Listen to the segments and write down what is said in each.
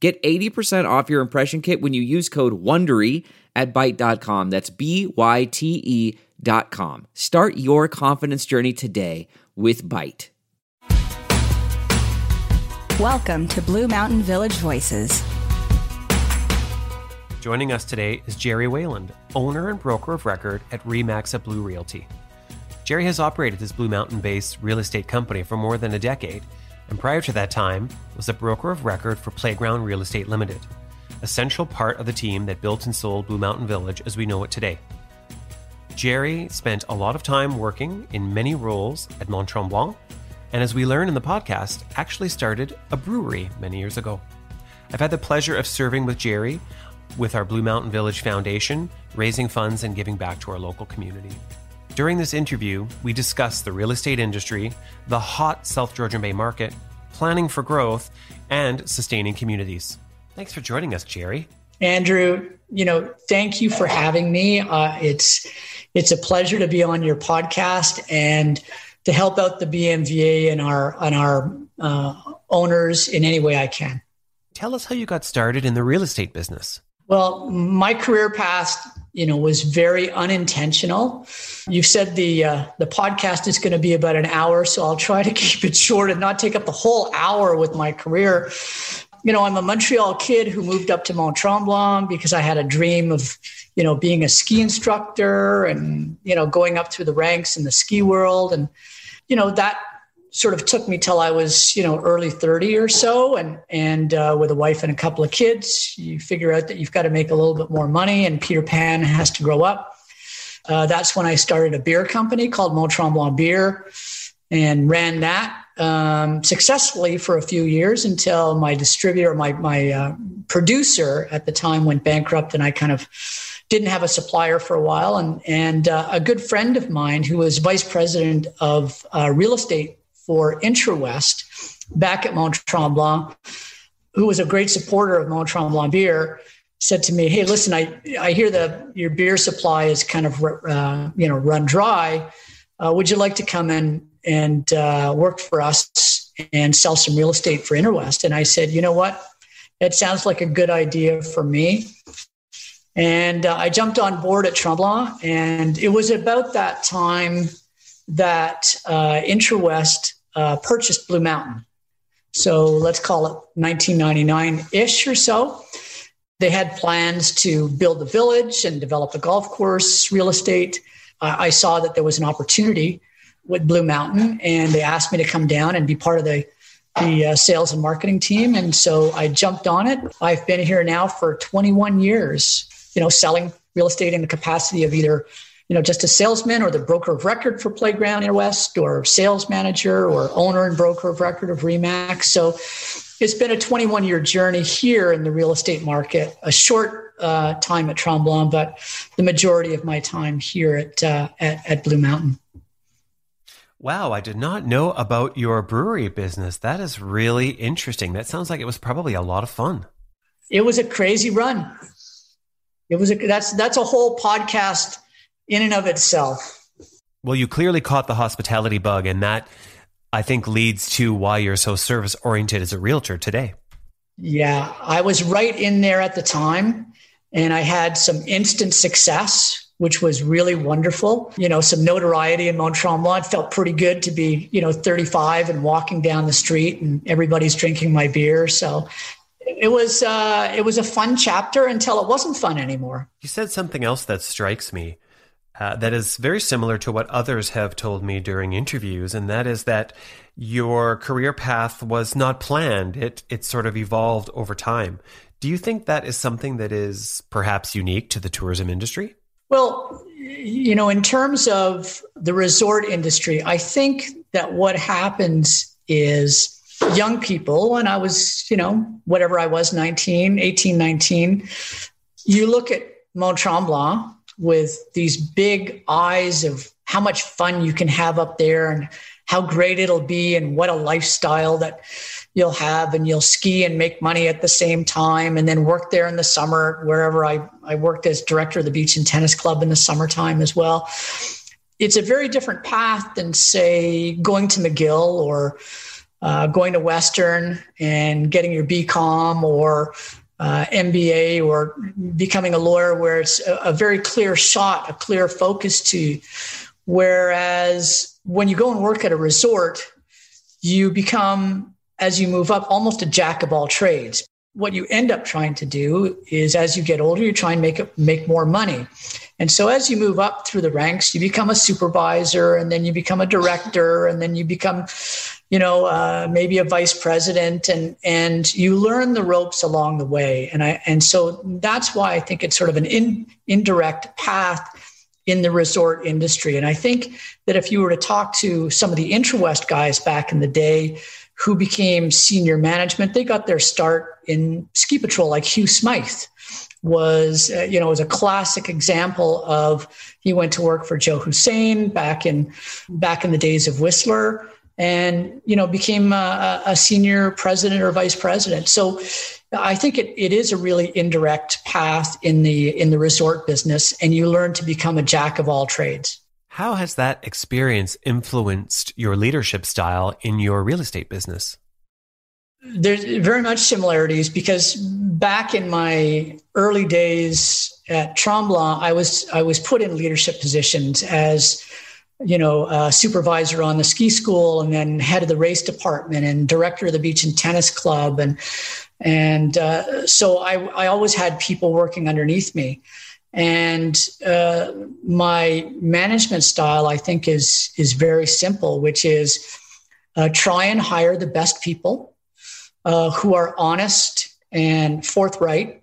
Get 80% off your impression kit when you use code WONDERY at Byte.com. That's B-Y-T-E dot com. Start your confidence journey today with Byte. Welcome to Blue Mountain Village Voices. Joining us today is Gerry Wayland, owner and broker of record at Remax at Blue Realty. Gerry has operated his Blue Mountain based real estate company for more than a decade – and prior to that time was a broker of record for Playground Real Estate Limited, a central part of the team that built and sold Blue Mountain Village as we know it today. Gerry spent a lot of time working in many roles at Mont Tremblant, and as we learn in the podcast, actually started a brewery many years ago. I've had the pleasure of serving with Gerry with our Blue Mountain Village Foundation, raising funds and giving back to our local community. During this interview, we discuss the real estate industry, the hot South Georgian Bay market, planning for growth, and sustaining communities. Thanks for joining us, Gerry. Andrew, you know, thank you for having me. Uh, it's it's a pleasure to be on your podcast and to help out the BMVA and our and our uh, owners in any way I can. Tell us how you got started in the real estate business. Well, my career path, you know, was very unintentional. You said the uh, the podcast is going to be about an hour, so I'll try to keep it short and not take up the whole hour with my career. You know, I'm a Montreal kid who moved up to Mont Tremblant because I had a dream of, you know, being a ski instructor and you know going up through the ranks in the ski world, and you know that sort of took me till I was, you know, early 30 or so. And, and uh, with a wife and a couple of kids, you figure out that you've got to make a little bit more money and Peter Pan has to grow up. Uh, that's when I started a beer company called Mont Tremblant Beer and ran that um, successfully for a few years until my distributor, my, my uh, producer at the time went bankrupt and I kind of didn't have a supplier for a while. And, and uh, a good friend of mine who was vice president of uh, real estate for IntraWest back at Mont Tremblant, who was a great supporter of Mont Tremblant beer, said to me, "Hey, listen, I I hear that your beer supply is kind of uh, you know run dry. Uh, would you like to come in and uh, work for us and sell some real estate for IntraWest?" And I said, "You know what? It sounds like a good idea for me." And uh, I jumped on board at Tremblant, and it was about that time that uh, IntraWest uh, purchased Blue Mountain. So let's call it 1999 ish or so. They had plans to build a village and develop a golf course, real estate. Uh, I saw that there was an opportunity with Blue Mountain, and they asked me to come down and be part of the the uh, sales and marketing team. And so I jumped on it. I've been here now for 21 years, you know, selling real estate in the capacity of either you know, just a salesman or the broker of record for Playground IntraWest or sales manager or owner and broker of record of Remax. So it's been a 21 year journey here in the real estate market, a short uh, time at Tremblant, but the majority of my time here at, uh, at, at Blue Mountain. Wow, I did not know about your brewery business. That is really interesting. That sounds like it was probably a lot of fun. It was a crazy run. It was a, that's that's a whole podcast in and of itself. Well, you clearly caught the hospitality bug, and that I think leads to why you're so service oriented as a realtor today. Yeah, I was right in there at the time, and I had some instant success, which was really wonderful. You know, some notoriety in Mont Tremblant. Felt pretty good to be, you know, 35 and walking down the street, and everybody's drinking my beer. So it was uh, it was a fun chapter until it wasn't fun anymore. You said something else that strikes me uh, that is very similar to what others have told me during interviews, and that is that your career path was not planned. It it sort of evolved over time. Do you think that is something that is perhaps unique to the tourism industry? Well, you know, in terms of the resort industry, I think that what happens is young people, and I was, you know, whatever I was, 19, 18, 19, you look at Mont Tremblant with these big eyes of how much fun you can have up there and how great it'll be and what a lifestyle that you'll have. And you'll ski and make money at the same time and then work there in the summer wherever I, I worked as director of the beach and tennis club in the summertime as well. It's a very different path than say going to mcgill or uh, going to western and getting your bcom or uh, MBA or becoming a lawyer, where it's a, a, very clear shot, a clear focus to. Whereas when you go and work at a resort, you become as you move up, almost a jack of all trades. What you end up trying to do is as you get older, you try and make make more money. And so as you move up through the ranks, you become a supervisor and then you become a director and then you become, you know, uh, maybe a vice president and, and you learn the ropes along the way. And I, and so that's why I think it's sort of an in, indirect path in the resort industry. And I think that if you were to talk to some of the IntraWest guys back in the day, who became senior management. They got their start in ski patrol, like Hugh Smythe was, uh, you know, was a classic example of he went to work for Joe Houssian back in back in the days of Whistler, and you know became a, a senior president or vice president. So I think it, it is a really indirect path in the in the resort business, and you learn to become a jack of all trades. How has that experience influenced your leadership style in your real estate business? There's very much similarities because back in my early days at Tremblant, I was I was put in leadership positions as you know, a supervisor on the ski school, and then head of the race department, and director of the beach and tennis club, and and uh, so I I always had people working underneath me. And uh, my management style, I think, is is very simple, which is uh, try and hire the best people uh, who are honest and forthright,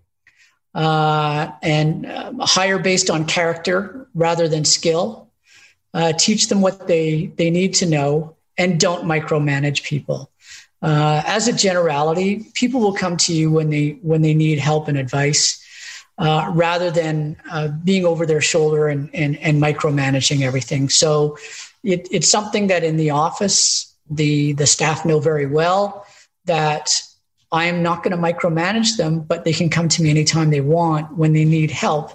uh, and uh, hire based on character rather than skill. Uh, teach them what they they need to know, and don't micromanage people. as a generality, people will come to you when they when they need help and advice uh, rather than uh, being over their shoulder and, and, and micromanaging everything. So it, it's something that in the office, the, the staff know very well that I am not going to micromanage them, but they can come to me anytime they want when they need help.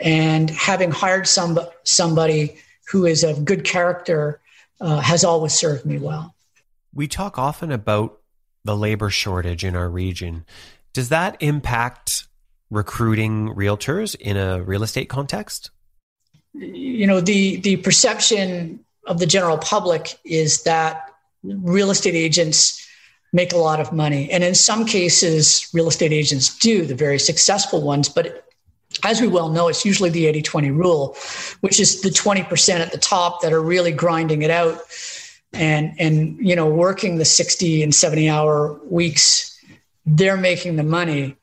And having hired some, somebody who is of good character uh, has always served me well. We talk often about the labor shortage in our region. Does that impact recruiting realtors in a real estate context? You know, the the perception of the general public is that real estate agents make a lot of money. And in some cases, real estate agents do, the very successful ones. But as we well know, it's usually the 80 20 rule, which is the 20% at the top that are really grinding it out and, and, you know, working the 60 and 70 hour weeks. They're making the money.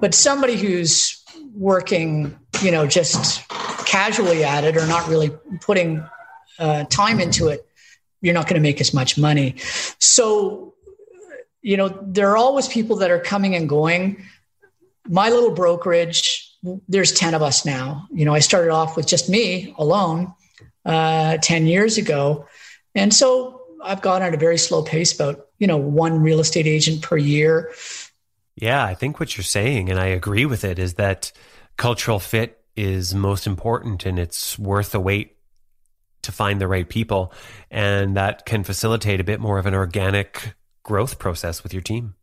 But somebody who's working, you know, just casually at it or not really putting uh, time into it, you're not going to make as much money. So, you know, there are always people that are coming and going. My little brokerage, there's 10 of us now. You know, I started off with just me alone uh, 10 years ago. And so I've gone at a very slow pace, about, you know, one real estate agent per year. Yeah, I think what you're saying, and I agree with it, is that cultural fit is most important and it's worth the wait to find the right people. And that can facilitate a bit more of an organic growth process with your team.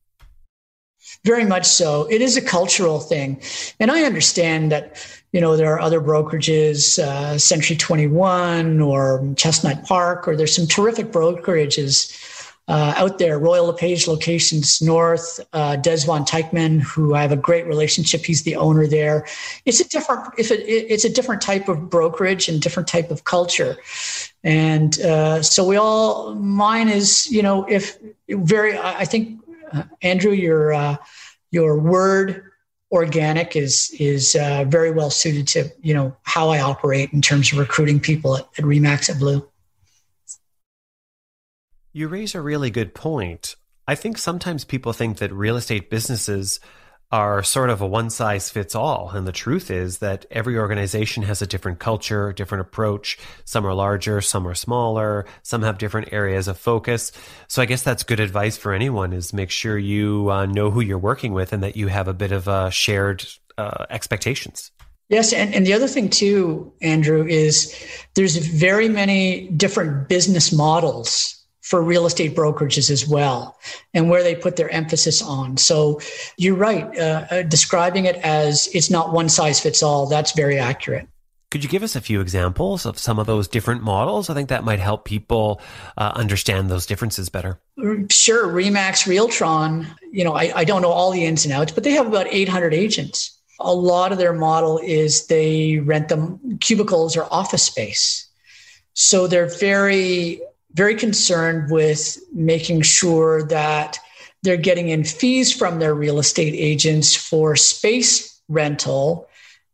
Very much so. It is a cultural thing. And I understand that, you know, there are other brokerages, uh, Century 21 or Chestnut Park, or there's some terrific brokerages uh, out there, Royal LePage locations north, uh, Des Von Teichman, who I have a great relationship. He's the owner there. It's a different, if it, it's a different type of brokerage and different type of culture. And uh, so we all, mine is, you know, if very, I think, Andrew, your, uh, your word organic is, is uh, very well suited to, you know, how I operate in terms of recruiting people at, at Remax at Blue. You raise a really good point. I think sometimes people think that real estate businesses are sort of a one size fits all. And the truth is that every organization has a different culture, different approach. Some are larger, some are smaller, some have different areas of focus. So I guess that's good advice for anyone is make sure you uh, know who you're working with and that you have a bit of uh, shared uh, expectations. Yes, and, and the other thing too, Andrew, is there's very many different business models for real estate brokerages as well and where they put their emphasis on. So you're right. Uh, uh, describing it as it's not one size fits all, that's very accurate. Could you give us a few examples of some of those different models? I think that might help people uh, understand those differences better. Sure. Remax Realtron, you know, I, I don't know all the ins and outs, but they have about 800 agents. A lot of their model is they rent them cubicles or office space. So they're very very concerned with making sure that they're getting in fees from their real estate agents for space rental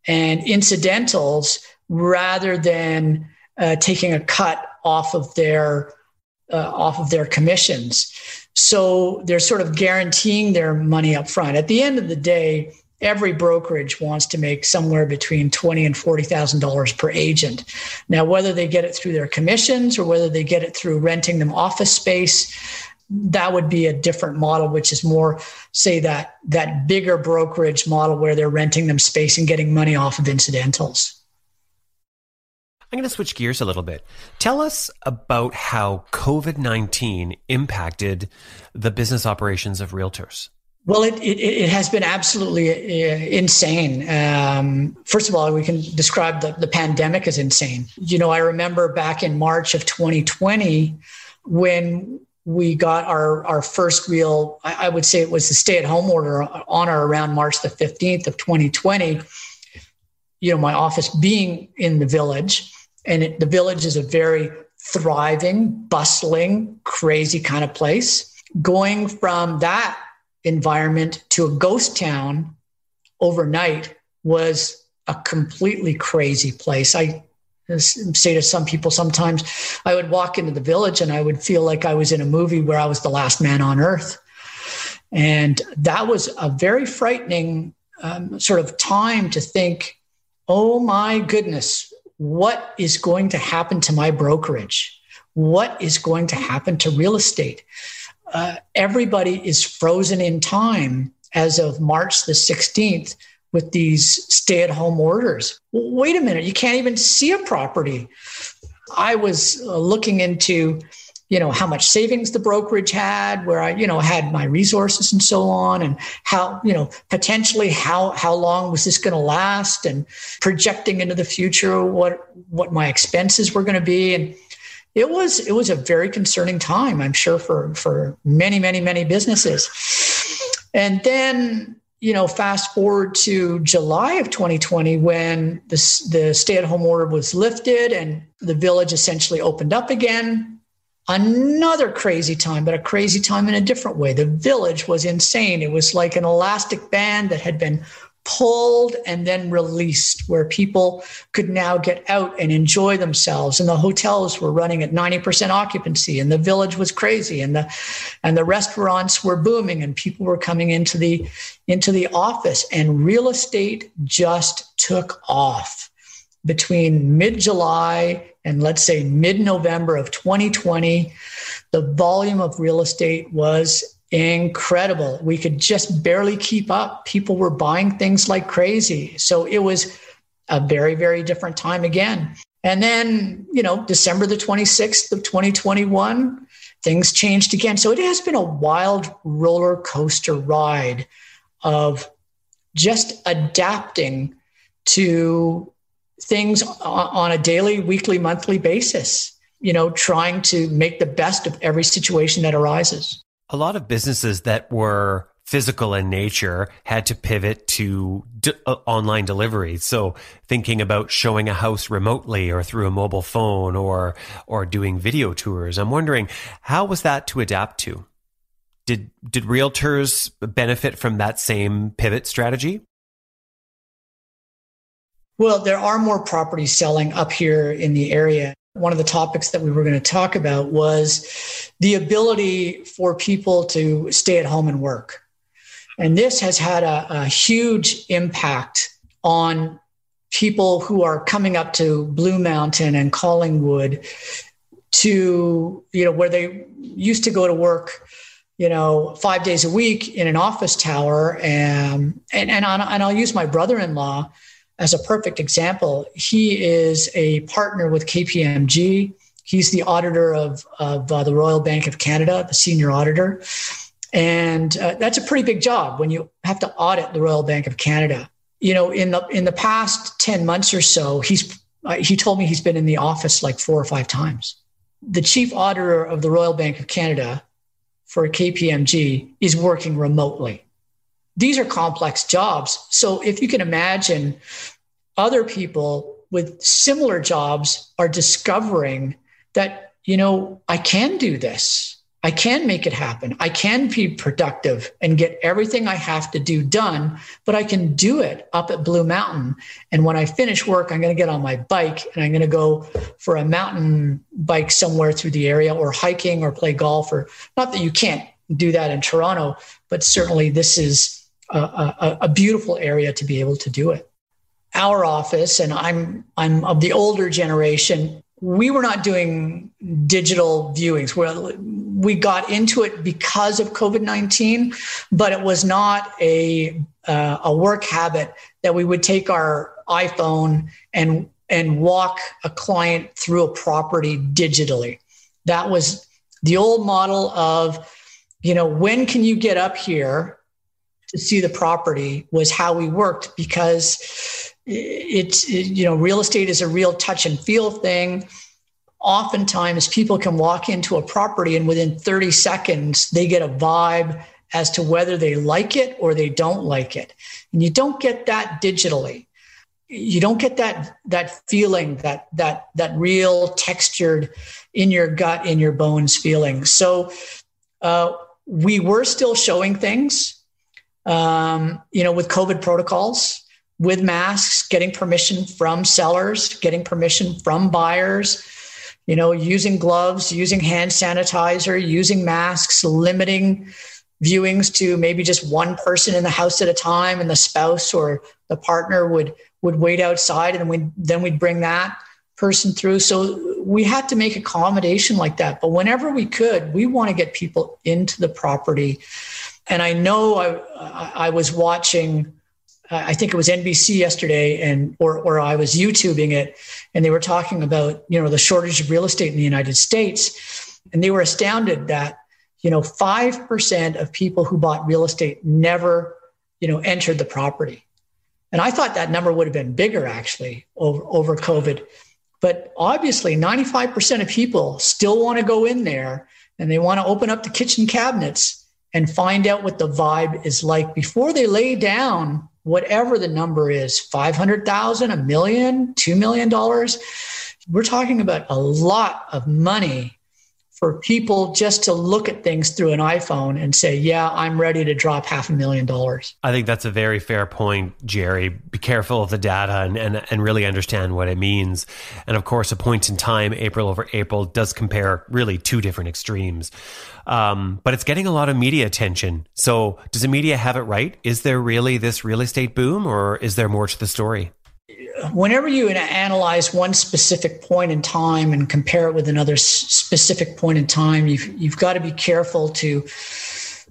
and incidentals rather than uh, taking a cut off of their uh, off of their commissions. So they're sort of guaranteeing their money up front. At the end of the day, every brokerage wants to make somewhere between twenty and forty thousand dollars per agent. Now, whether they get it through their commissions or whether they get it through renting them office space, that would be a different model, which is more, say that that bigger brokerage model where they're renting them space and getting money off of incidentals. I'm going to switch gears a little bit. Tell us about how COVID 19 impacted the business operations of realtors. Well, it, it, it, has been absolutely uh, insane. Um, first of all, we can describe the, the pandemic as insane. You know, I remember back in March of 2020 when we got our, our first real, I, would say it was the stay at home order on or around March the 15th of 2020. You know, my office being in the village, and it, the village is a very thriving, bustling, crazy kind of place. Going from that environment to a ghost town overnight was a completely crazy place. I say to some people sometimes I would walk into the village and I would feel like I was in a movie where I was the last man on earth. And that was a very frightening um, sort of time to think, oh my goodness, what is going to happen to my brokerage? What is going to happen to real estate? Uh, everybody is frozen in time as of March the 16th with these stay at home orders. Well, wait a minute, you can't even see a property. I was uh, looking into you know how much savings the brokerage had where i you know had my resources and so on and how you know potentially how how long was this going to last and projecting into the future what what my expenses were going to be and it was it was a very concerning time, I'm sure, for for many, many, many businesses. And then, you know, fast forward to July of 2020 when the, the stay-at-home order was lifted and the village essentially opened up again. Another crazy time, but a crazy time in a different way. The village was insane. It was like an elastic band that had been pulled and then released where people could now get out and enjoy themselves. And the hotels were running at 90% occupancy and the village was crazy and the and the restaurants were booming and people were coming into the into the office. And real estate just took off. Between mid-July and let's say mid-November of 2020 the volume of real estate was incredible. We could just barely keep up. People were buying things like crazy. So it was a very, very different time again. And then, you know, December the 26th of 2021, things changed again. So it has been a wild roller coaster ride of just adapting to things on a daily, weekly, monthly basis, you know, trying to make the best of every situation that arises. A lot of businesses that were physical in nature had to pivot to d- uh, online delivery. So thinking about showing a house remotely or through a mobile phone or or doing video tours. I'm wondering how was that to adapt to? Did did realtors benefit from that same pivot strategy? Well, there are more properties selling up here in the area. One of the topics that we were going to talk about was the ability for people to stay at home and work. And this has had a, a huge impact on people who are coming up to Blue Mountain and Collingwood to, you know, where they used to go to work, you know, five days a week in an office tower. And, and, and, and I'll use my brother in law as a perfect example. He is a partner with KPMG. He's the auditor of, of uh, the Royal Bank of Canada, the senior auditor. And uh, that's a pretty big job when you have to audit the Royal Bank of Canada. You know, in the in the past 10 months or so, he's uh, he told me he's been in the office like four or five times. The chief auditor of the Royal Bank of Canada for KPMG is working remotely these are complex jobs. So if you can imagine other people with similar jobs are discovering that, you know, I can do this. I can make it happen. I can be productive and get everything I have to do done, but I can do it up at Blue Mountain. And when I finish work, I'm going to get on my bike and I'm going to go for a mountain bike somewhere through the area or hiking or play golf or not that you can't do that in Toronto, but certainly this is a, a, beautiful area to be able to do it. Our office, and I'm I'm of the older generation, we were not doing digital viewings. Well, we got into it because of COVID nineteen, but it was not a uh, a work habit that we would take our iPhone and and walk a client through a property digitally. That was the old model of, you know, when can you get up here to see the property was how we worked because it's it, you know real estate is a real touch and feel thing. Oftentimes people can walk into a property and within 30 seconds they get a vibe as to whether they like it or they don't like it. And you don't get that digitally. You don't get that that feeling that that that real textured in your gut in your bones feeling. So uh, we were still showing things um, you know, with COVID protocols, with masks, getting permission from sellers, getting permission from buyers, you know, using gloves, using hand sanitizer, using masks, limiting viewings to maybe just one person in the house at a time and the spouse or the partner would would wait outside and we then we'd bring that person through. So we had to make accommodation like that. But whenever we could we want to get people into the property and I know I, I was watching, I think it was NBC yesterday, and or or I was YouTubing it, and they were talking about you know the shortage of real estate in the United States, and they were astounded that you know five percent of people who bought real estate never you know entered the property, and I thought that number would have been bigger actually over over COVID, but obviously ninety five percent of people still want to go in there and they want to open up the kitchen cabinets and find out what the vibe is like before they lay down whatever the number is 500,000, a million, $2 million. We're talking about a lot of money for people just to look at things through an iPhone and say, yeah, I'm ready to drop half a million dollars. I think that's a very fair point, Gerry. Be careful of the data and, and, and really understand what it means. And of course, a point in time, April over April, does compare really two different extremes. Um, but it's getting a lot of media attention. So does the media have it right? Is there really this real estate boom or is there more to the story? Whenever you analyze one specific point in time and compare it with another specific point in time, you've you've got to be careful to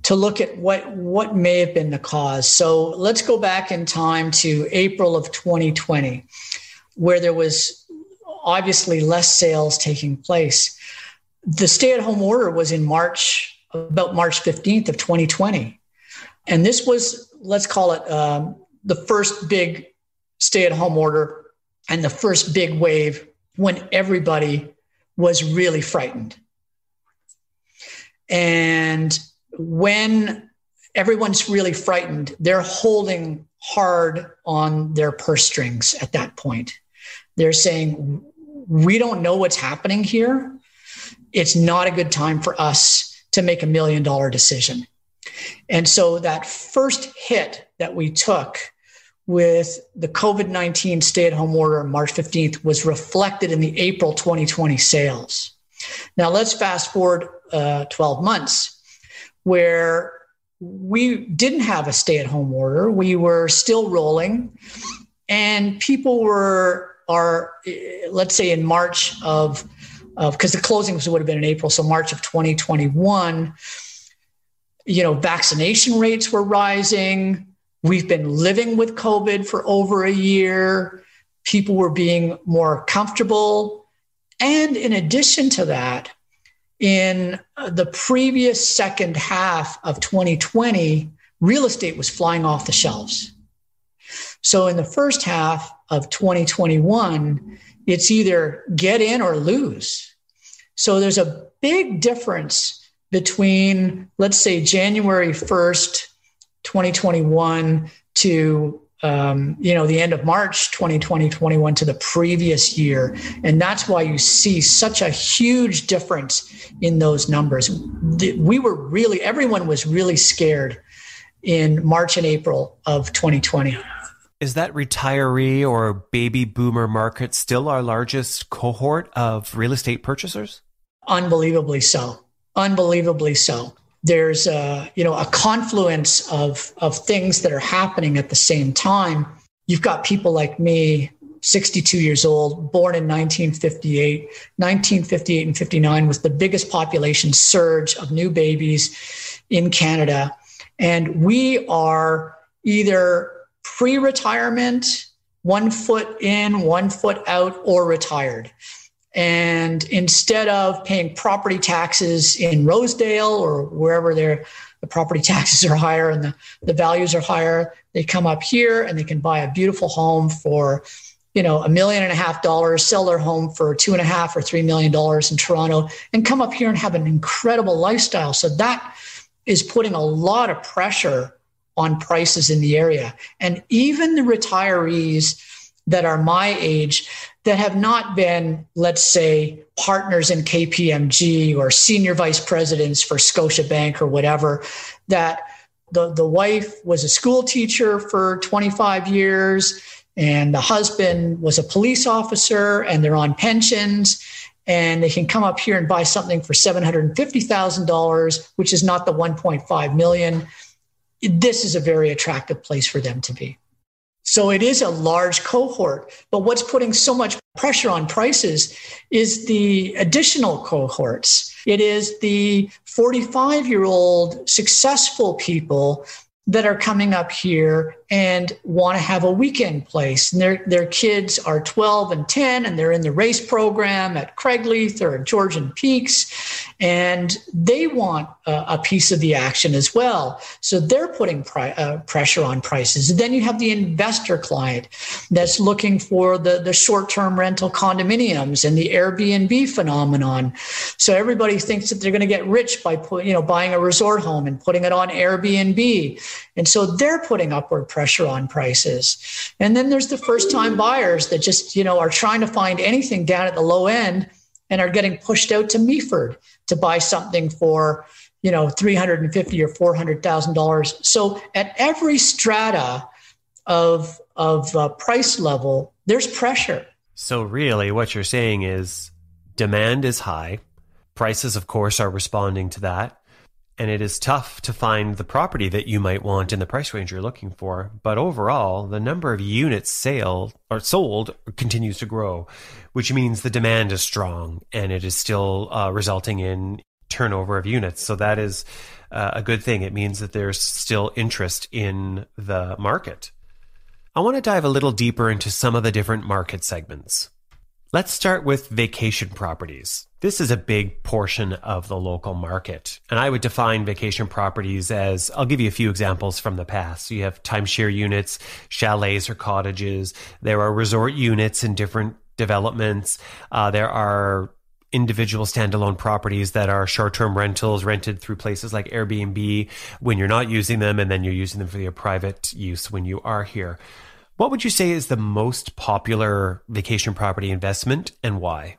to look at what what may have been the cause. So let's go back in time to April of 2020, where there was obviously less sales taking place. The stay-at-home order was in March, about March 15th of 2020, and this was let's call it um, the first big stay at home order and the first big wave when everybody was really frightened. And when everyone's really frightened, they're holding hard on their purse strings at that point. They're saying, We don't know what's happening here. It's not a good time for us to make a million dollar decision. And so that first hit that we took with the COVID 19 stay at home order on March 15th was reflected in the April 2020 sales. Now, let's fast forward uh, 12 months where we didn't have a stay at home order. We were still rolling, and people were, are, let's say, in March of, because the closings would have been in April, so March of 2021, you know, vaccination rates were rising We've been living with COVID for over a year. People were being more comfortable. And in addition to that, in uh, the previous second half of 2020, real estate was flying off the shelves. So in the first half of 2021, it's either get in or lose. So there's a big difference between, let's say, January 1st 2021 to um, you know the end of march 2020 21 to the previous year. And that's why you see such a huge difference in those numbers. We were really everyone was really scared in march and april of 2020 is that retiree or baby boomer market still our largest cohort of real estate purchasers? Unbelievably so. Unbelievably so there's a you know a confluence of of things that are happening at the same time. You've got people like me 62 years old born in 1958 1958 and 59 was the biggest population surge of new babies in canada. And we are either pre-retirement one foot in one foot out or retired and instead of paying property taxes in Rosedale or wherever the property taxes are higher and the, the values are higher, they come up here and they can buy a beautiful home for, you know, a million and a half dollars, sell their home for two and a half or three million dollars in Toronto and come up here and have an incredible lifestyle. So that is putting a lot of pressure on prices in the area. And even the retirees that are my age, that have not been, let's say, partners in KPMG or senior vice presidents for Scotiabank or whatever, that the, the wife was a school teacher for 25 years and the husband was a police officer and they're on pensions and they can come up here and buy something for $750,000 which is not the 1.5 million. This is a very attractive place for them to be so it is a large cohort. But what's putting so much pressure on prices is the additional cohorts. It is the 45 year old successful people that are coming up here and want to have a weekend place. And their, their kids are 12 and 10, and they're in the race program at Craigleith or at Georgian Peaks, and they want a, piece of the action as well. So they're putting pri- uh, pressure on prices. And then you have the investor client that's looking for the, the short term rental condominiums and the Airbnb phenomenon. So everybody thinks that they're going to get rich by put, you know buying a resort home and putting it on Airbnb. And so they're putting upward pressure on prices. And then there's the first time buyers that just, you know, are trying to find anything down at the low end and are getting pushed out to Meaford to buy something for, you know, 350 or $400,000. So at every strata of of uh, price level, there's pressure. So really what you're saying is demand is high. Prices of course are responding to that and it is tough to find the property that you might want in the price range you're looking for. But overall, the number of units sale or sold continues to grow, which means the demand is strong and it is still uh, resulting in turnover of units. So that is uh, a good thing. It means that there's still interest in the market. I want to dive a little deeper into some of the different market segments. Let's start with vacation properties. This is a big portion of the local market. And I would define vacation properties as I'll give you a few examples from the past. So you have timeshare units, chalets or cottages. There are resort units in different developments. Uh, there are individual standalone properties that are short-term rentals rented through places like Airbnb when you're not using them and then you're using them for your private use when you are here. What would you say is the most popular vacation property investment and why?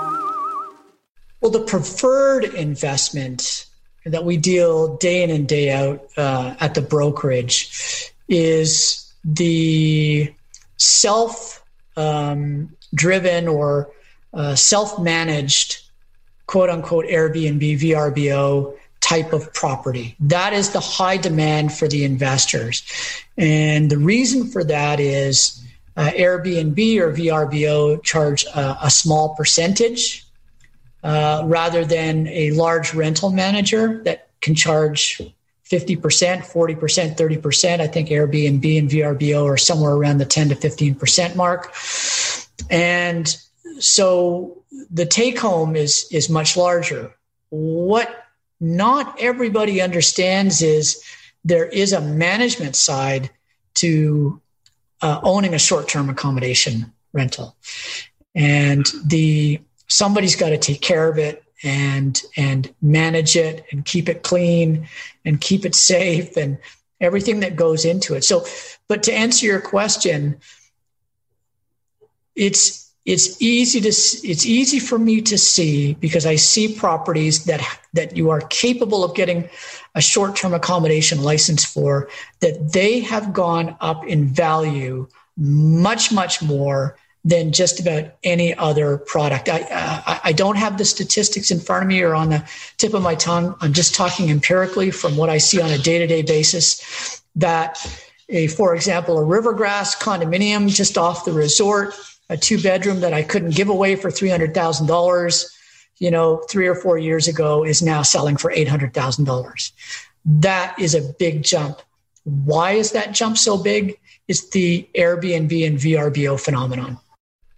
Well, the preferred investment that we deal day in and day out uh, at the brokerage is the self um, driven or uh, self managed quote unquote Airbnb, VRBO type of property. That is the high demand for the investors. And the reason for that is uh, Airbnb or VRBO charge a, a small percentage uh, rather than a large rental manager that can charge 50%, 40%, 30%. I think Airbnb and VRBO are somewhere around the 10 to 15% mark. And so the take home is, is much larger. What not everybody understands is there is a management side to uh, owning a short term accommodation rental. And the somebody's got to take care of it and and manage it and keep it clean and keep it safe and everything that goes into it. So but to answer your question it's it's easy to it's easy for me to see because i see properties that that you are capable of getting a short-term accommodation license for that they have gone up in value much much more than just about any other product. I, uh, I don't have the statistics in front of me or on the tip of my tongue. I'm just talking empirically from what I see on a day to day basis. That, a, for example, a Rivergrass condominium just off the resort, a two bedroom that I couldn't give away for $300,000, you know, three or four years ago is now selling for $800,000. That is a big jump. Why is that jump so big? It's the Airbnb and VRBO phenomenon.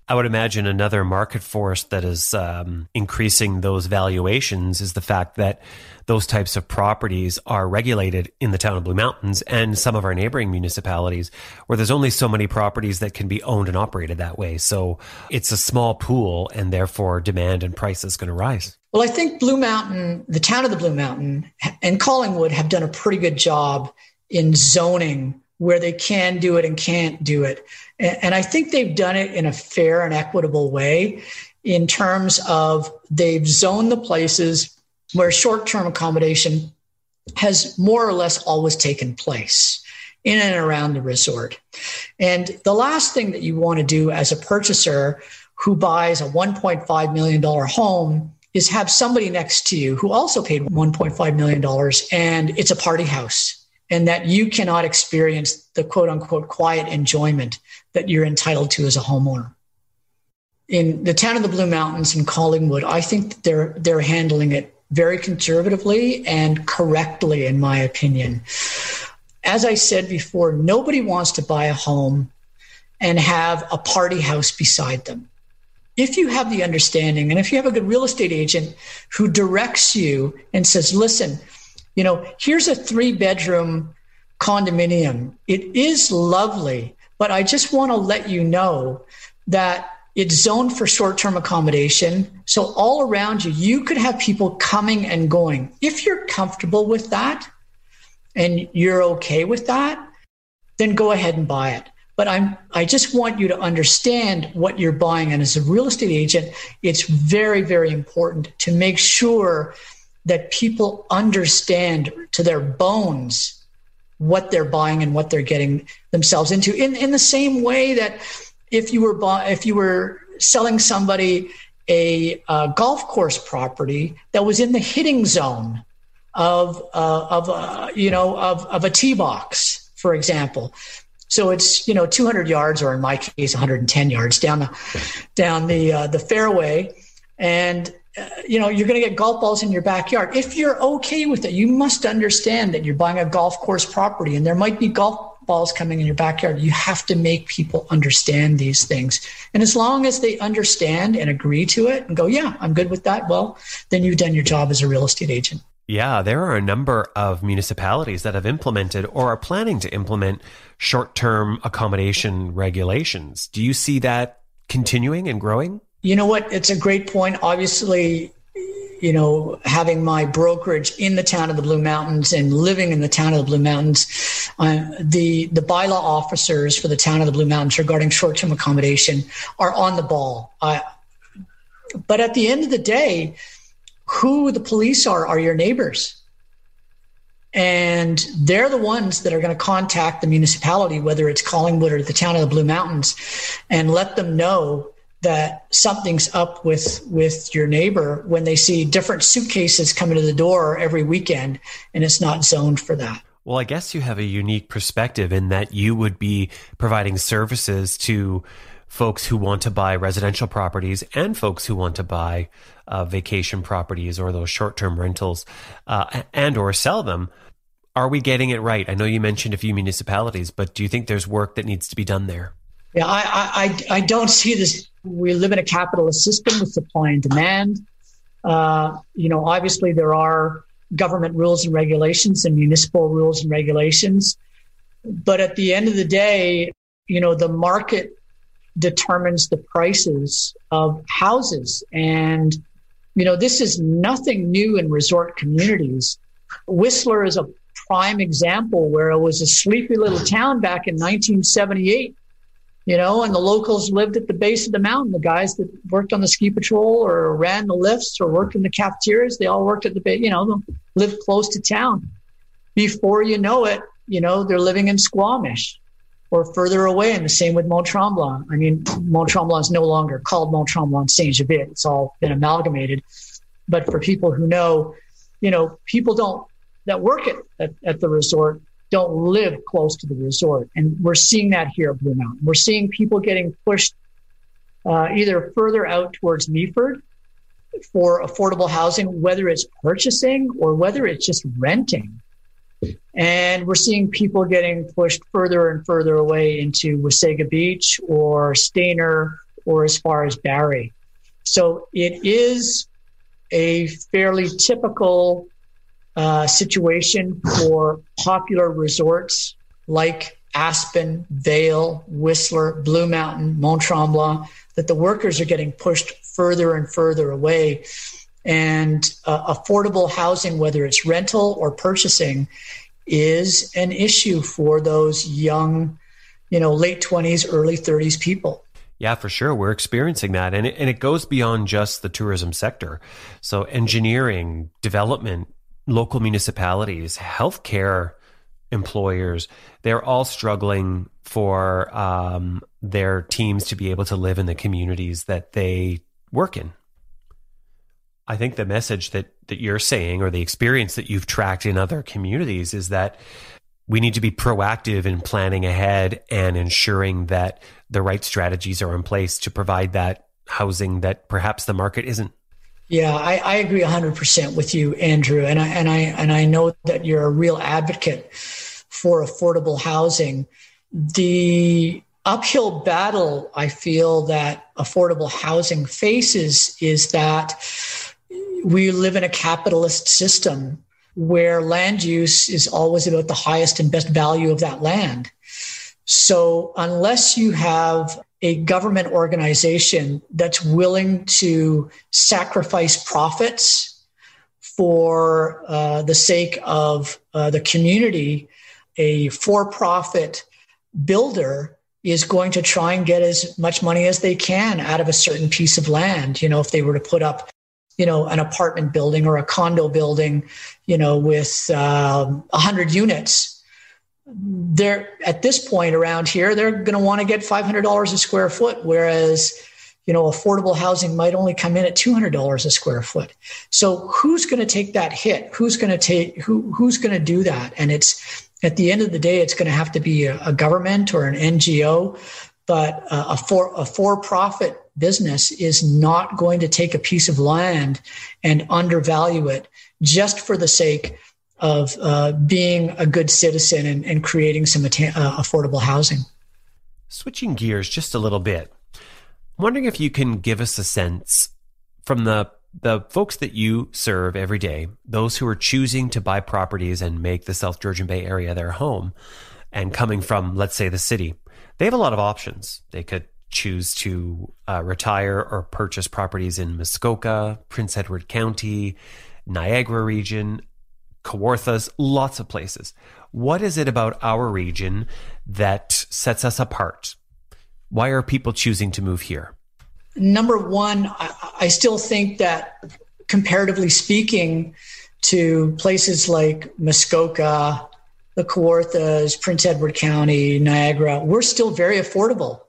I would imagine another market force that is um, increasing those valuations is the fact that those types of properties are regulated in the town of Blue Mountains and some of our neighboring municipalities where there's only so many properties that can be owned and operated that way. So it's a small pool and therefore demand and price is going to rise. Well, I think Blue Mountain, the town of the Blue Mountain and Collingwood have done a pretty good job in zoning where they can do it and can't do it. And I think they've done it in a fair and equitable way in terms of they've zoned the places where short term accommodation has more or less always taken place in and around the resort. And the last thing that you want to do as a purchaser who buys a $1.5 million home is have somebody next to you who also paid $1.5 million and it's a party house and that you cannot experience the quote unquote quiet enjoyment that you're entitled to as a homeowner. In the town of the Blue Mountains in Collingwood, I think they're they're handling it very conservatively and correctly, in my opinion. As I said before, nobody wants to buy a home and have a party house beside them. If you have the understanding and if you have a good real estate agent who directs you and says, listen, you know, here's a three bedroom condominium. It is lovely, but I just want to let you know that it's zoned for short term accommodation. So, all around you, you could have people coming and going. If you're comfortable with that and you're okay with that, then go ahead and buy it. But I'm, I just want you to understand what you're buying. And as a real estate agent, it's very, very important to make sure that people understand to their bones what they're buying and what they're getting themselves into in, in the same way that if you were buy, if you were selling somebody a, a golf course property that was in the hitting zone of uh, of uh, you know of of a tee box, for example. So it's you know 200 yards, or in my case, 110 yards down the down the uh, the fairway, and uh, you know you're going to get golf balls in your backyard. If you're okay with it, you must understand that you're buying a golf course property, and there might be golf balls coming in your backyard. You have to make people understand these things, and as long as they understand and agree to it and go, yeah, I'm good with that. Well, then you've done your job as a real estate agent. Yeah, there are a number of municipalities that have implemented or are planning to implement short term accommodation regulations. Do you see that continuing and growing? You know what? It's a great point. Obviously, you know, having my brokerage in the town of the Blue Mountains and living in the town of the Blue Mountains, uh, the the bylaw officers for the town of the Blue Mountains regarding short term accommodation are on the ball. Uh, but at the end of the day, who the police are are your neighbors. And they're the ones that are going to contact the municipality, whether it's Collingwood or the town of the Blue Mountains, and let them know that something's up with with your neighbor when they see different suitcases coming to the door every weekend and it's not zoned for that. Well, I guess you have a unique perspective in that you would be providing services to folks who want to buy residential properties and folks who want to buy uh, vacation properties or those short-term rentals uh, and or sell them. Are we getting it right? I know you mentioned a few municipalities but do you think there's work that needs to be done there yeah i i, I don't see this we live in a capitalist system with supply and demand uh, you know obviously there are government rules and regulations and municipal rules and regulations but at the end of the day you know the market determines the prices of houses. And, you know, this is nothing new in resort communities. Whistler is a prime example where it was a sleepy little town back in 1978, you know, and the locals lived at the base of the mountain. The guys that worked on the ski patrol or ran the lifts or worked in the cafeterias, they all worked at the base, you know, lived close to town. Before you know it, you know, they're living in Squamish or further away. And the same with Mont Tremblant. I mean, Mont Tremblant is no longer called Mont Tremblant Saint Jovite. It's all been amalgamated. But for people who know, you know, people don't that work at, at, at the resort don't live close to the resort. And we're seeing that here at Blue Mountain. We're seeing people getting pushed uh, either further out towards Meaford for affordable housing, whether it's purchasing or whether it's just renting. And we're seeing people getting pushed further and further away into Wasaga Beach or Stayner or as far as Barrie. So it is a fairly typical uh, situation for popular resorts like Aspen, Vail, Whistler, Blue Mountain, Mont Tremblant, that the workers are getting pushed further and further away and uh, affordable housing, whether it's rental or purchasing, is an issue for those young, you know, late 20s, early 30s people. Yeah, for sure. We're experiencing that. And it, and it goes beyond just the tourism sector. So, engineering, development, local municipalities, healthcare employers, they're all struggling for um, their teams to be able to live in the communities that they work in. I think the message that that you're saying or the experience that you've tracked in other communities is that we need to be proactive in planning ahead and ensuring that the right strategies are in place to provide that housing that perhaps the market isn't. Yeah, I, I agree 100% with you, Andrew. And I, and, I, and I know that you're a real advocate for affordable housing. The uphill battle I feel that affordable housing faces is that we live in a capitalist system where land use is always about the highest and best value of that land. So, unless you have a government organization that's willing to sacrifice profits for uh, the sake of uh, the community, a for profit builder is going to try and get as much money as they can out of a certain piece of land. You know, if they were to put up you know, an apartment building or a condo building, you know, with um, a uh, hundred units, they're at this point around here, they're going to want to get five hundred dollars a square foot. Whereas, you know, affordable housing might only come in at $200 a square foot. So who's going to take that hit? Who's going to take, who, who's going to do that? And it's, at the end of the day, it's going to have to be a, a government or an NGO, but uh, a for, a for-profit business is not going to take a piece of land and undervalue it just for the sake of uh, being a good citizen and, and creating some atta- uh, affordable housing. Switching gears just a little bit, I'm wondering if you can give us a sense from the the folks that you serve every day, those who are choosing to buy properties and make the South Georgian Bay area their home, and coming from, let's say, the city, they have a lot of options. They could choose to uh, retire or purchase properties in Muskoka, Prince Edward County, Niagara region, Kawarthas, lots of places. What is it about our region that sets us apart? Why are people choosing to move here? Number one, I, I still think that comparatively speaking to places like Muskoka, the Kawarthas, Prince Edward County, Niagara, we're still very affordable.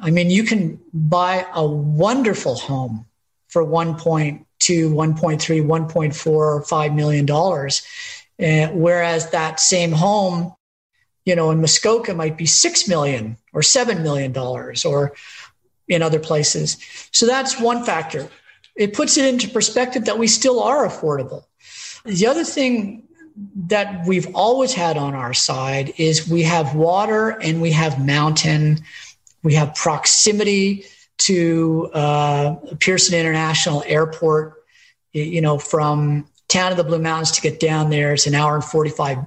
I mean, you can buy a wonderful home for 1.2, 1.3, 1.4, 5 million dollars. Whereas that same home, you know, in Muskoka might be 6 million or 7 million dollars or in other places. So that's one factor. It puts it into perspective that we still are affordable. The other thing that we've always had on our side is we have water and we have mountain we have proximity to uh, Pearson International Airport. You know, from town of the Blue Mountains to get down there, it's an hour and 45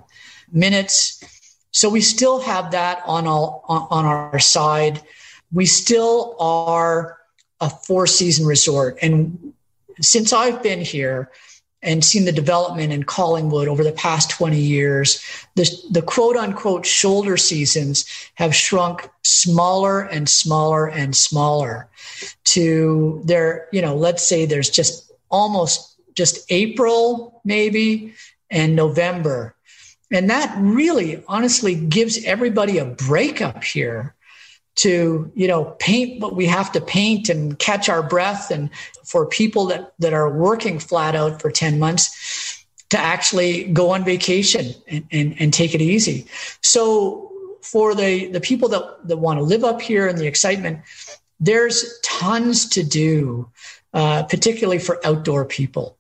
minutes. So we still have that on, all, on our side. We still are a four season resort. And since I've been here, and seen the development in Collingwood over the past 20 years, the, the quote unquote shoulder seasons have shrunk smaller and smaller and smaller to there, you know, let's say there's just almost just April maybe and November. And that really honestly gives everybody a break up here to you know paint what we have to paint and catch our breath and for people that that are working flat out for 10 months to actually go on vacation and, and, and take it easy. So for the the people that that want to live up here and the excitement there's tons to do uh, particularly for outdoor people.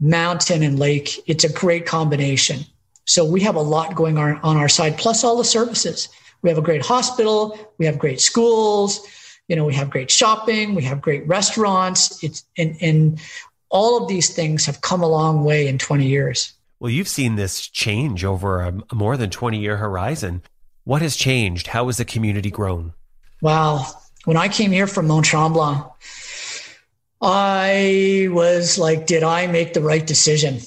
Mountain and lake it's a great combination. So we have a lot going on on our side plus all the services we have a great hospital. We have great schools. You know, we have great shopping. We have great restaurants. It's and, and all of these things have come a long way in 20 years. Well, you've seen this change over a more than 20 year horizon. What has changed? How has the community grown? Wow. When I came here from Mont Tremblant, I was like, did I make the right decision?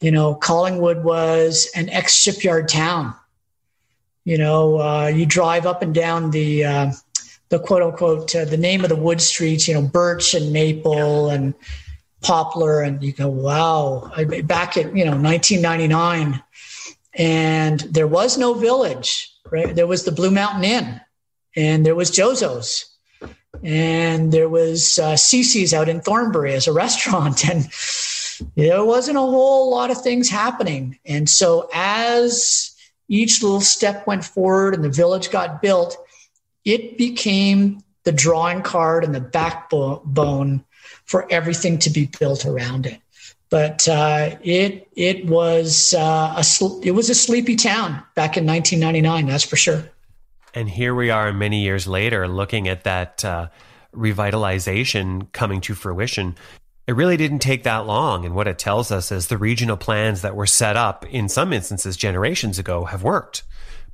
You know, Collingwood was an ex shipyard town. You know, uh, you drive up and down the uh, the quote unquote uh, the name of the wood streets. You know, birch and maple and poplar, and you go, wow. I, back in you know 1999, and there was no village. Right, there was the Blue Mountain Inn, and there was Jozo's, and there was uh, Cece's out in Thornbury as a restaurant, and there wasn't a whole lot of things happening. And so as each little step went forward and the village got built, it became the drawing card and the backbone for everything to be built around it. But uh, it it was uh, a it was a sleepy town back in 1999. That's for sure. And here we are, many years later, looking at that uh, revitalization coming to fruition. It really didn't take that long. And what it tells us is the regional plans that were set up in some instances generations ago have worked.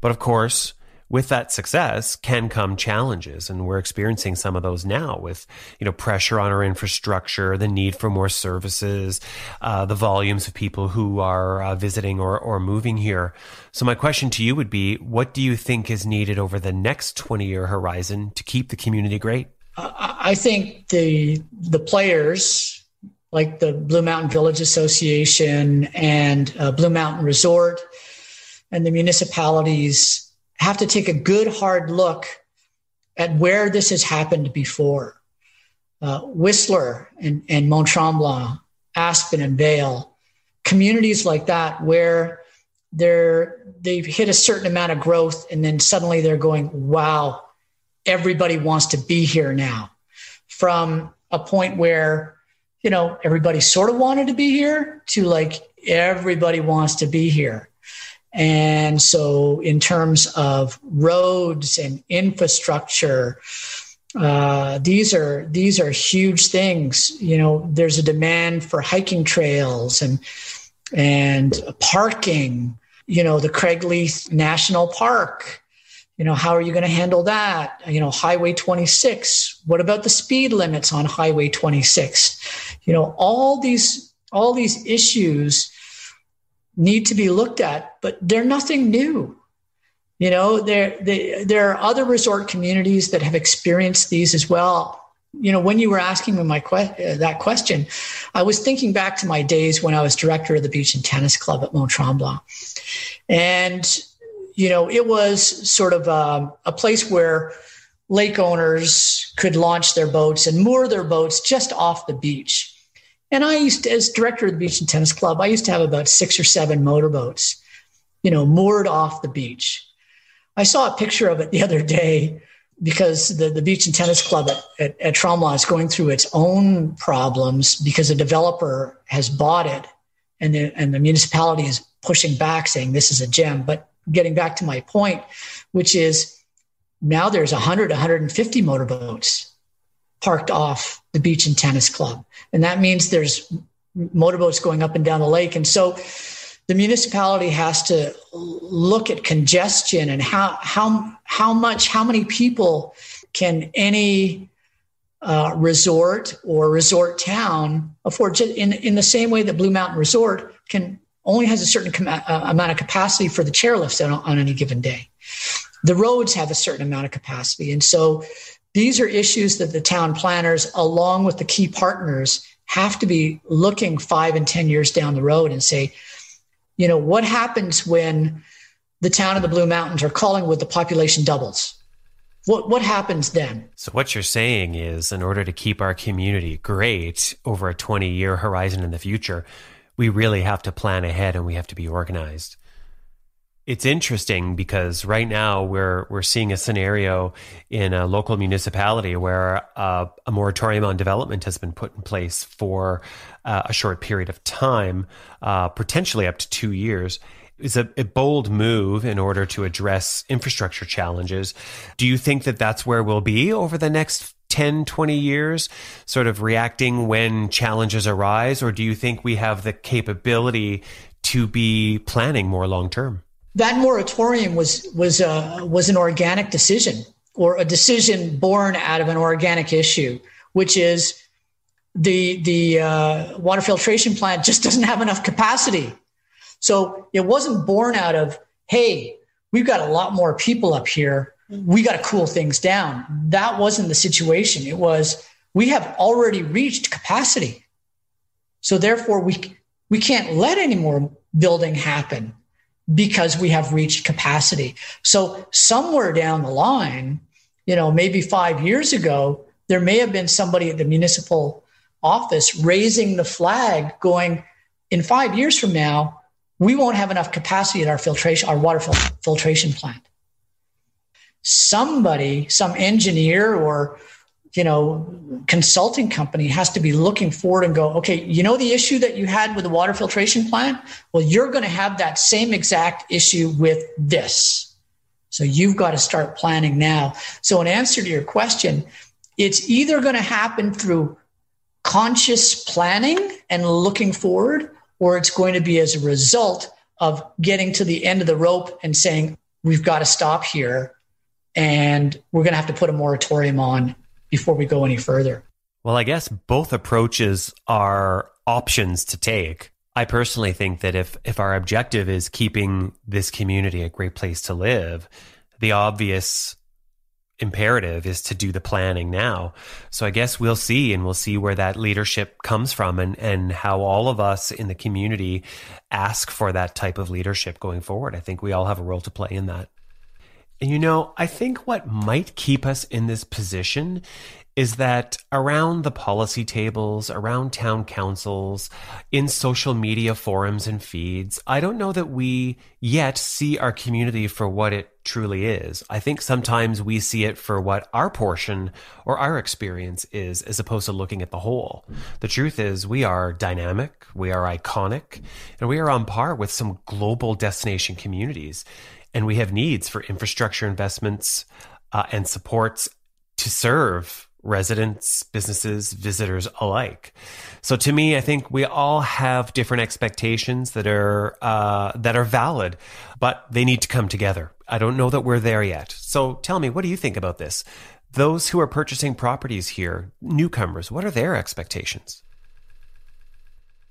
But of course, with that success can come challenges and we're experiencing some of those now with you know pressure on our infrastructure the need for more services uh, the volumes of people who are uh, visiting or, or moving here so my question to you would be what do you think is needed over the next 20 year horizon to keep the community great i think the the players like the Blue Mountain Village Association and uh, Blue Mountain Resort and the municipalities have to take a good hard look at where this has happened before. Uh, Whistler and, and Mont Tremblant, Aspen and Vail, communities like that where they're they've hit a certain amount of growth and then suddenly they're going, wow, everybody wants to be here now. From a point where, you know, everybody sort of wanted to be here to like everybody wants to be here. And so, in terms of roads and infrastructure, uh, these are these are huge things. You know, there's a demand for hiking trails and and parking. You know, the Craigleith National Park. You know, how are you going to handle that? You know, Highway 26. What about the speed limits on Highway 26? You know, all these all these issues need to be looked at, but they're nothing new. You know, there, there are other resort communities that have experienced these as well. You know, when you were asking me my que- that question, I was thinking back to my days when I was director of the Beach and Tennis Club at Mont Tremblant. And, you know, it was sort of a, um, a place where lake owners could launch their boats and moor their boats just off the beach. And I used to, as director of the Beach and Tennis Club, I used to have about six or seven motorboats, you know, moored off the beach. I saw a picture of it the other day because the, the Beach and Tennis Club at, at, at Tremblant is going through its own problems because a developer has bought it and the, and the municipality is pushing back saying this is a gem. But getting back to my point, which is now there's 100, 150 motorboats parked off the beach and tennis club. And that means there's motorboats going up and down the lake. And so the municipality has to look at congestion and how, how, how much, how many people can any uh, resort or resort town afford in, in the same way that Blue Mountain Resort can only has a certain com- uh, amount of capacity for the chairlifts on, on any given day. The roads have a certain amount of capacity. And so these are issues that the town planners, along with the key partners, have to be looking five and 10 years down the road and say, you know, what happens when the town of the Blue Mountains or Collingwood, the population doubles? What, what happens then? So, what you're saying is, in order to keep our community great over a 20 year horizon in the future, we really have to plan ahead and we have to be organized it's interesting because right now we're we're seeing a scenario in a local municipality where uh, a moratorium on development has been put in place for uh, a short period of time, uh, potentially up to two years. Is a, a, bold move in order to address infrastructure challenges. Do you think that that's where we'll be over the next 10, 20 years, sort of reacting when challenges arise? Or do you think we have the capability to be planning more long term? that moratorium was was a was an organic decision or a decision born out of an organic issue, which is the the uh, water filtration plant just doesn't have enough capacity. So it wasn't born out of hey, we've got a lot more people up here. We got to cool things down. That wasn't the situation. It was we have already reached capacity. So therefore we we can't let any more building happen because we have reached capacity. So somewhere down the line, you know, maybe five years ago, there may have been somebody at the municipal office raising the flag going, in five years from now, we won't have enough capacity at our filtration, our water fil- filtration plant. Somebody, some engineer or you know, consulting company has to be looking forward and go, okay, you know, the issue that you had with the water filtration plant? Well, you're going to have that same exact issue with this. So you've got to start planning now. So, in answer to your question, it's either going to happen through conscious planning and looking forward, or it's going to be as a result of getting to the end of the rope and saying, we've got to stop here and we're going to have to put a moratorium on before we go any further. Well, I guess both approaches are options to take. I personally think that if if our objective is keeping this community a great place to live, the obvious imperative is to do the planning now. So I guess we'll see and we'll see where that leadership comes from and and how all of us in the community ask for that type of leadership going forward. I think we all have a role to play in that. And you know, I think what might keep us in this position is that around the policy tables, around town councils, in social media forums and feeds, I don't know that we yet see our community for what it truly is. I think sometimes we see it for what our portion or our experience is, as opposed to looking at the whole. The truth is, we are dynamic, we are iconic, and we are on par with some global destination communities. And we have needs for infrastructure investments uh, and supports to serve residents, businesses, visitors alike. So to me, I think we all have different expectations that are uh, that are valid, but they need to come together. I don't know that we're there yet. So tell me, what do you think about this? Those who are purchasing properties here, newcomers, what are their expectations?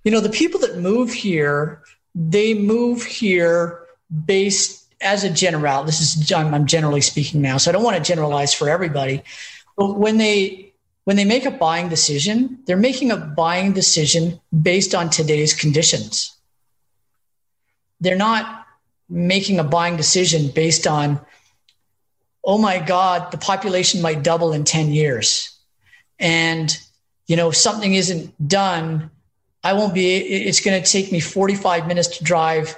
You know, the people that move here, they move here based as a general. This is I'm generally speaking now, so I don't want to generalize for everybody but when they when they make a buying decision, they're making a buying decision based on today's conditions. They're not making a buying decision based on, oh my God, the population might double in 10 years. And, you know, if something isn't done, I won't be, it's going to take me 45 minutes to drive,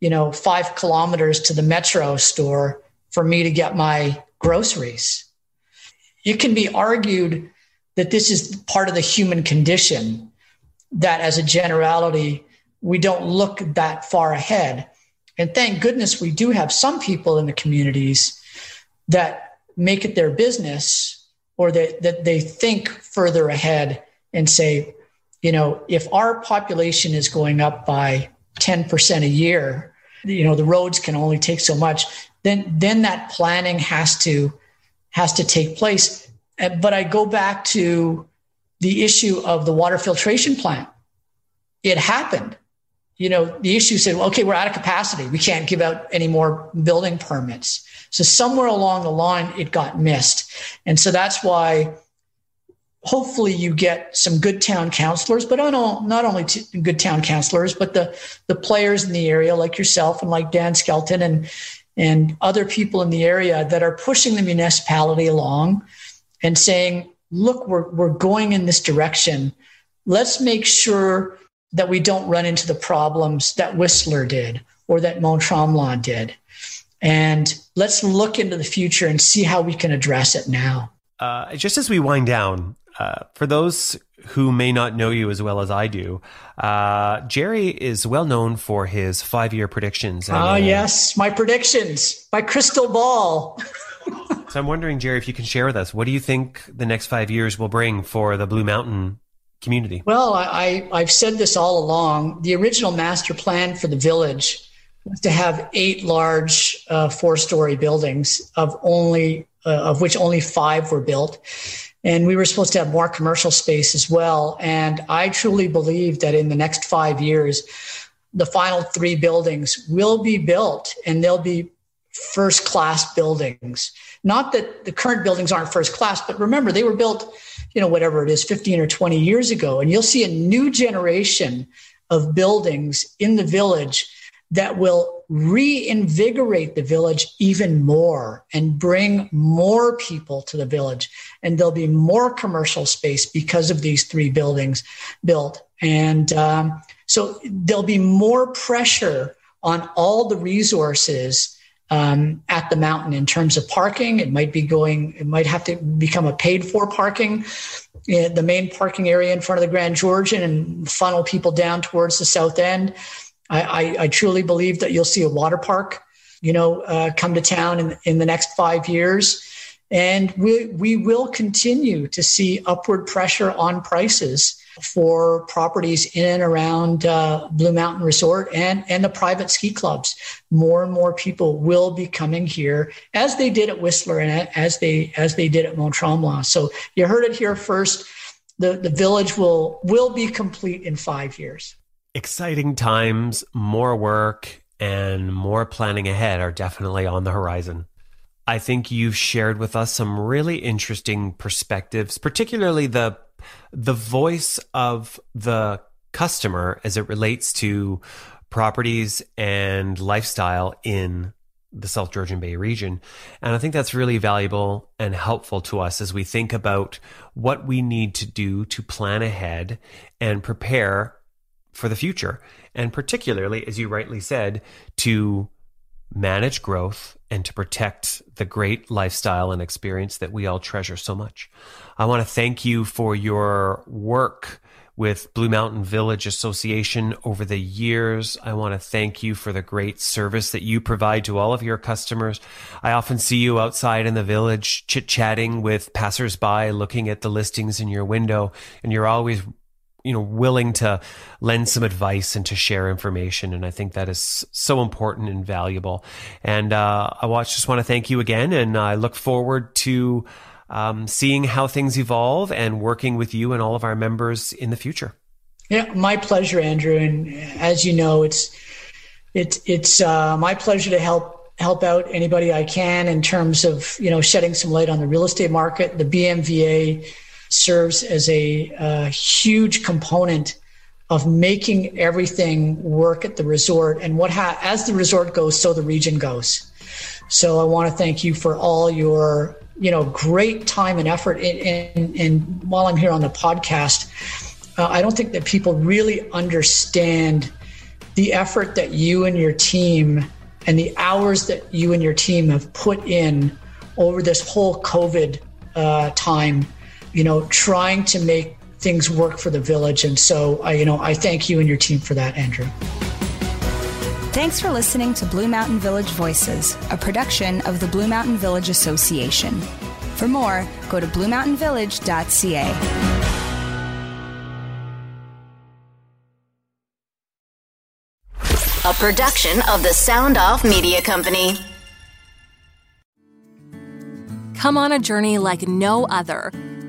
you know, five kilometers to the metro store for me to get my groceries it can be argued that this is part of the human condition, that as a generality, we don't look that far ahead. And thank goodness we do have some people in the communities that make it their business or that, that they think further ahead and say, you know, if our population is going up by 10% a year, you know, the roads can only take so much, then then that planning has to has to take place. But I go back to the issue of the water filtration plant. It happened. You know, the issue said, well, okay, we're out of capacity. We can't give out any more building permits. So somewhere along the line, it got missed. And so that's why hopefully you get some good town councilors, but not only good town councilors, but the, the players in the area like yourself and like Dan Skelton and, and other people in the area that are pushing the municipality along and saying, look, we're, we're going in this direction. Let's make sure that we don't run into the problems that Whistler did or that Mont Tremblant did. And let's look into the future and see how we can address it now. Uh, just as we wind down, uh, for those who may not know you as well as I do, uh, Gerry is well known for his five year predictions. Ah, uh, yes, my predictions, my crystal ball. so I'm wondering, Gerry, if you can share with us, what do you think the next five years will bring for the Blue Mountain community? Well, I, I've said this all along. The original master plan for the village was to have eight large uh, four story buildings of only uh, of which only five were built and we were supposed to have more commercial space as well. And I truly believe that in the next five years, the final three buildings will be built and they'll be first class buildings. Not that the current buildings aren't first class, but remember, they were built, you know, whatever it is, 15 or 20 years ago. And you'll see a new generation of buildings in the village that will reinvigorate the village even more and bring more people to the village. And there'll be more commercial space because of these three buildings built. And um, so there'll be more pressure on all the resources um, at the mountain in terms of parking. It might be going, it might have to become a paid for parking. The main parking area in front of the Grand Georgian and funnel people down towards the south end I, I, I truly believe that you'll see a water park, you know, uh, come to town in, in the next five years. And we, we will continue to see upward pressure on prices for properties in and around uh, Blue Mountain Resort and, and the private ski clubs. More and more people will be coming here as they did at Whistler and as they as they did at Mont Tremblant. So you heard it here first. The, the village will will be complete in five years exciting times, more work, and more planning ahead are definitely on the horizon. I think you've shared with us some really interesting perspectives, particularly the the voice of the customer as it relates to properties and lifestyle in the South Georgian Bay region. And I think that's really valuable and helpful to us as we think about what we need to do to plan ahead and prepare for the future. And particularly, as you rightly said, to manage growth and to protect the great lifestyle and experience that we all treasure so much. I want to thank you for your work with Blue Mountain Village Association over the years. I want to thank you for the great service that you provide to all of your customers. I often see you outside in the village chit chatting with passersby, looking at the listings in your window, and you're always you know willing to lend some advice and to share information and i think that is so important and valuable and uh, i watch, just want to thank you again and i look forward to um, seeing how things evolve and working with you and all of our members in the future. Yeah, my pleasure, Andrew. And as you know, it's it's it's uh, my pleasure to help help out anybody I can in terms of you know shedding some light on the real estate market. The BMVA serves as a, a huge component of making everything work at the resort. And what ha- as the resort goes, so the region goes. So I want to thank you for all your you know great time and effort and while i'm here on the podcast uh, i don't think that people really understand the effort that you and your team and the hours that you and your team have put in over this whole covid uh, time you know trying to make things work for the village and so i you know i thank you and your team for that andrew Thanks for listening to Blue Mountain Village Voices, a production of the Blue Mountain Village Association. For more, go to bluemountainvillage.ca. A production of the Sound Off Media Company. Come on a journey like no other,